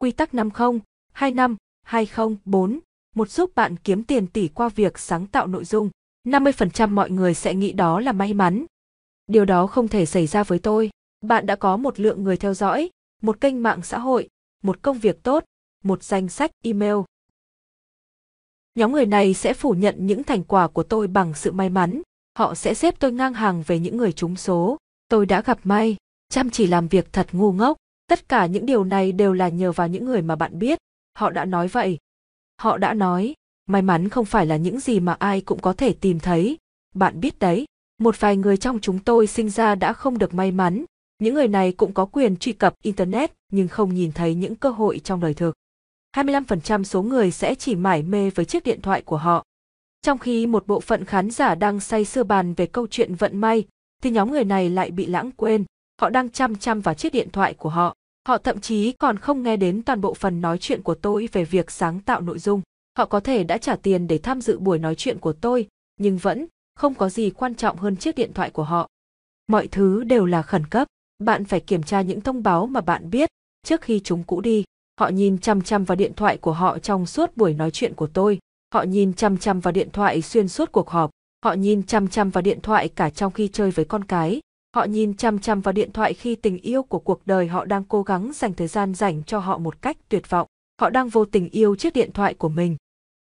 Quy tắc 50, 25, 204, một giúp bạn kiếm tiền tỷ qua việc sáng tạo nội dung. 50% mọi người sẽ nghĩ đó là may mắn. Điều đó không thể xảy ra với tôi. Bạn đã có một lượng người theo dõi, một kênh mạng xã hội, một công việc tốt, một danh sách email. Nhóm người này sẽ phủ nhận những thành quả của tôi bằng sự may mắn. Họ sẽ xếp tôi ngang hàng về những người trúng số. Tôi đã gặp may, chăm chỉ làm việc thật ngu ngốc. Tất cả những điều này đều là nhờ vào những người mà bạn biết. Họ đã nói vậy. Họ đã nói, may mắn không phải là những gì mà ai cũng có thể tìm thấy. Bạn biết đấy, một vài người trong chúng tôi sinh ra đã không được may mắn. Những người này cũng có quyền truy cập Internet nhưng không nhìn thấy những cơ hội trong đời thực. 25% số người sẽ chỉ mải mê với chiếc điện thoại của họ. Trong khi một bộ phận khán giả đang say sưa bàn về câu chuyện vận may, thì nhóm người này lại bị lãng quên, họ đang chăm chăm vào chiếc điện thoại của họ. Họ thậm chí còn không nghe đến toàn bộ phần nói chuyện của tôi về việc sáng tạo nội dung. Họ có thể đã trả tiền để tham dự buổi nói chuyện của tôi, nhưng vẫn không có gì quan trọng hơn chiếc điện thoại của họ. Mọi thứ đều là khẩn cấp, bạn phải kiểm tra những thông báo mà bạn biết trước khi chúng cũ đi. Họ nhìn chăm chăm vào điện thoại của họ trong suốt buổi nói chuyện của tôi. Họ nhìn chăm chăm vào điện thoại xuyên suốt cuộc họp. Họ nhìn chăm chăm vào điện thoại cả trong khi chơi với con cái. Họ nhìn chăm chăm vào điện thoại khi tình yêu của cuộc đời họ đang cố gắng dành thời gian dành cho họ một cách tuyệt vọng. Họ đang vô tình yêu chiếc điện thoại của mình.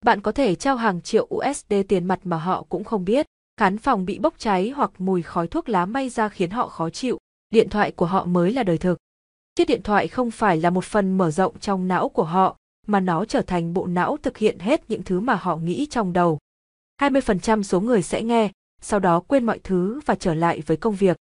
Bạn có thể trao hàng triệu USD tiền mặt mà họ cũng không biết. Khán phòng bị bốc cháy hoặc mùi khói thuốc lá may ra khiến họ khó chịu. Điện thoại của họ mới là đời thực. Chiếc điện thoại không phải là một phần mở rộng trong não của họ, mà nó trở thành bộ não thực hiện hết những thứ mà họ nghĩ trong đầu. 20% số người sẽ nghe, sau đó quên mọi thứ và trở lại với công việc.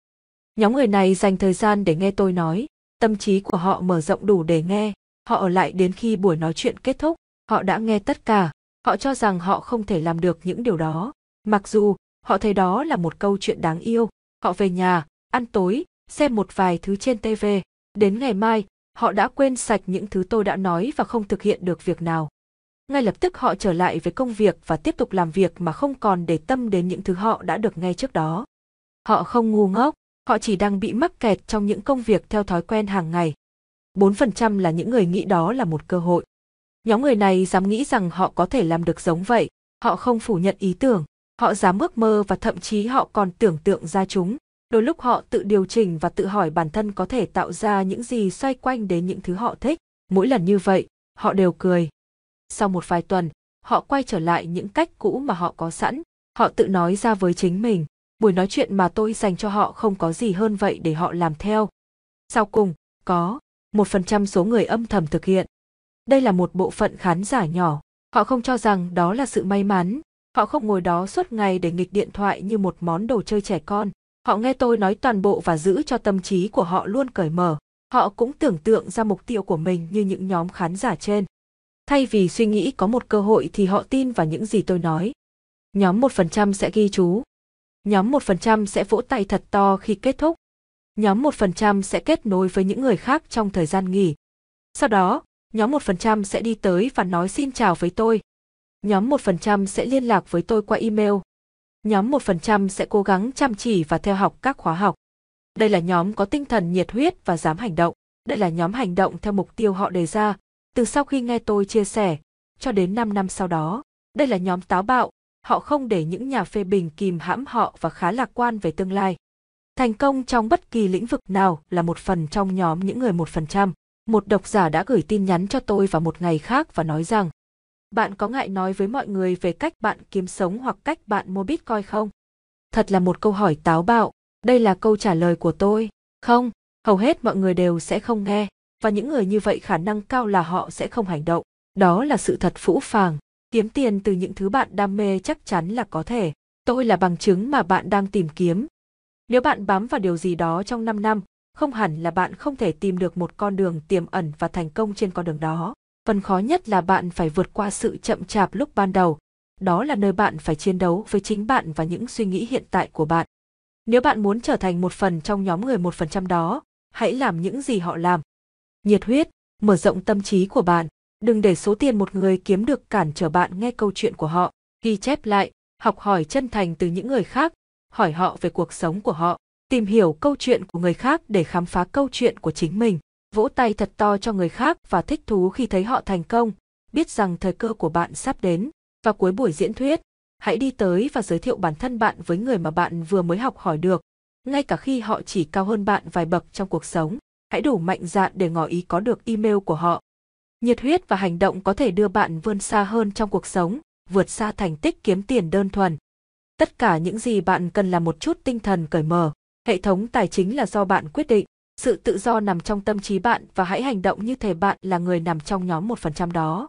Nhóm người này dành thời gian để nghe tôi nói, tâm trí của họ mở rộng đủ để nghe, họ ở lại đến khi buổi nói chuyện kết thúc, họ đã nghe tất cả, họ cho rằng họ không thể làm được những điều đó. Mặc dù, họ thấy đó là một câu chuyện đáng yêu, họ về nhà, ăn tối, xem một vài thứ trên TV, đến ngày mai, họ đã quên sạch những thứ tôi đã nói và không thực hiện được việc nào. Ngay lập tức họ trở lại với công việc và tiếp tục làm việc mà không còn để tâm đến những thứ họ đã được nghe trước đó. Họ không ngu ngốc, họ chỉ đang bị mắc kẹt trong những công việc theo thói quen hàng ngày. 4% là những người nghĩ đó là một cơ hội. Nhóm người này dám nghĩ rằng họ có thể làm được giống vậy, họ không phủ nhận ý tưởng, họ dám ước mơ và thậm chí họ còn tưởng tượng ra chúng. Đôi lúc họ tự điều chỉnh và tự hỏi bản thân có thể tạo ra những gì xoay quanh đến những thứ họ thích. Mỗi lần như vậy, họ đều cười. Sau một vài tuần, họ quay trở lại những cách cũ mà họ có sẵn. Họ tự nói ra với chính mình, buổi nói chuyện mà tôi dành cho họ không có gì hơn vậy để họ làm theo. Sau cùng, có một phần trăm số người âm thầm thực hiện. Đây là một bộ phận khán giả nhỏ, họ không cho rằng đó là sự may mắn, họ không ngồi đó suốt ngày để nghịch điện thoại như một món đồ chơi trẻ con. Họ nghe tôi nói toàn bộ và giữ cho tâm trí của họ luôn cởi mở. Họ cũng tưởng tượng ra mục tiêu của mình như những nhóm khán giả trên. Thay vì suy nghĩ có một cơ hội thì họ tin vào những gì tôi nói. Nhóm 1% sẽ ghi chú. Nhóm 1% sẽ vỗ tay thật to khi kết thúc. Nhóm 1% sẽ kết nối với những người khác trong thời gian nghỉ. Sau đó, nhóm 1% sẽ đi tới và nói xin chào với tôi. Nhóm 1% sẽ liên lạc với tôi qua email. Nhóm 1% sẽ cố gắng chăm chỉ và theo học các khóa học. Đây là nhóm có tinh thần nhiệt huyết và dám hành động. Đây là nhóm hành động theo mục tiêu họ đề ra, từ sau khi nghe tôi chia sẻ, cho đến 5 năm sau đó. Đây là nhóm táo bạo, họ không để những nhà phê bình kìm hãm họ và khá lạc quan về tương lai. Thành công trong bất kỳ lĩnh vực nào là một phần trong nhóm những người 1%. Một độc giả đã gửi tin nhắn cho tôi vào một ngày khác và nói rằng bạn có ngại nói với mọi người về cách bạn kiếm sống hoặc cách bạn mua Bitcoin không? Thật là một câu hỏi táo bạo, đây là câu trả lời của tôi. Không, hầu hết mọi người đều sẽ không nghe, và những người như vậy khả năng cao là họ sẽ không hành động. Đó là sự thật phũ phàng. Kiếm tiền từ những thứ bạn đam mê chắc chắn là có thể. Tôi là bằng chứng mà bạn đang tìm kiếm. Nếu bạn bám vào điều gì đó trong 5 năm, không hẳn là bạn không thể tìm được một con đường tiềm ẩn và thành công trên con đường đó. Phần khó nhất là bạn phải vượt qua sự chậm chạp lúc ban đầu. Đó là nơi bạn phải chiến đấu với chính bạn và những suy nghĩ hiện tại của bạn. Nếu bạn muốn trở thành một phần trong nhóm người một phần trăm đó, hãy làm những gì họ làm. Nhiệt huyết, mở rộng tâm trí của bạn. Đừng để số tiền một người kiếm được cản trở bạn nghe câu chuyện của họ. Ghi chép lại, học hỏi chân thành từ những người khác, hỏi họ về cuộc sống của họ, tìm hiểu câu chuyện của người khác để khám phá câu chuyện của chính mình. Vỗ tay thật to cho người khác và thích thú khi thấy họ thành công, biết rằng thời cơ của bạn sắp đến. Và cuối buổi diễn thuyết, hãy đi tới và giới thiệu bản thân bạn với người mà bạn vừa mới học hỏi được, ngay cả khi họ chỉ cao hơn bạn vài bậc trong cuộc sống. Hãy đủ mạnh dạn để ngỏ ý có được email của họ. Nhiệt huyết và hành động có thể đưa bạn vươn xa hơn trong cuộc sống, vượt xa thành tích kiếm tiền đơn thuần. Tất cả những gì bạn cần là một chút tinh thần cởi mở. Hệ thống tài chính là do bạn quyết định. Sự tự do nằm trong tâm trí bạn và hãy hành động như thể bạn là người nằm trong nhóm 1% đó.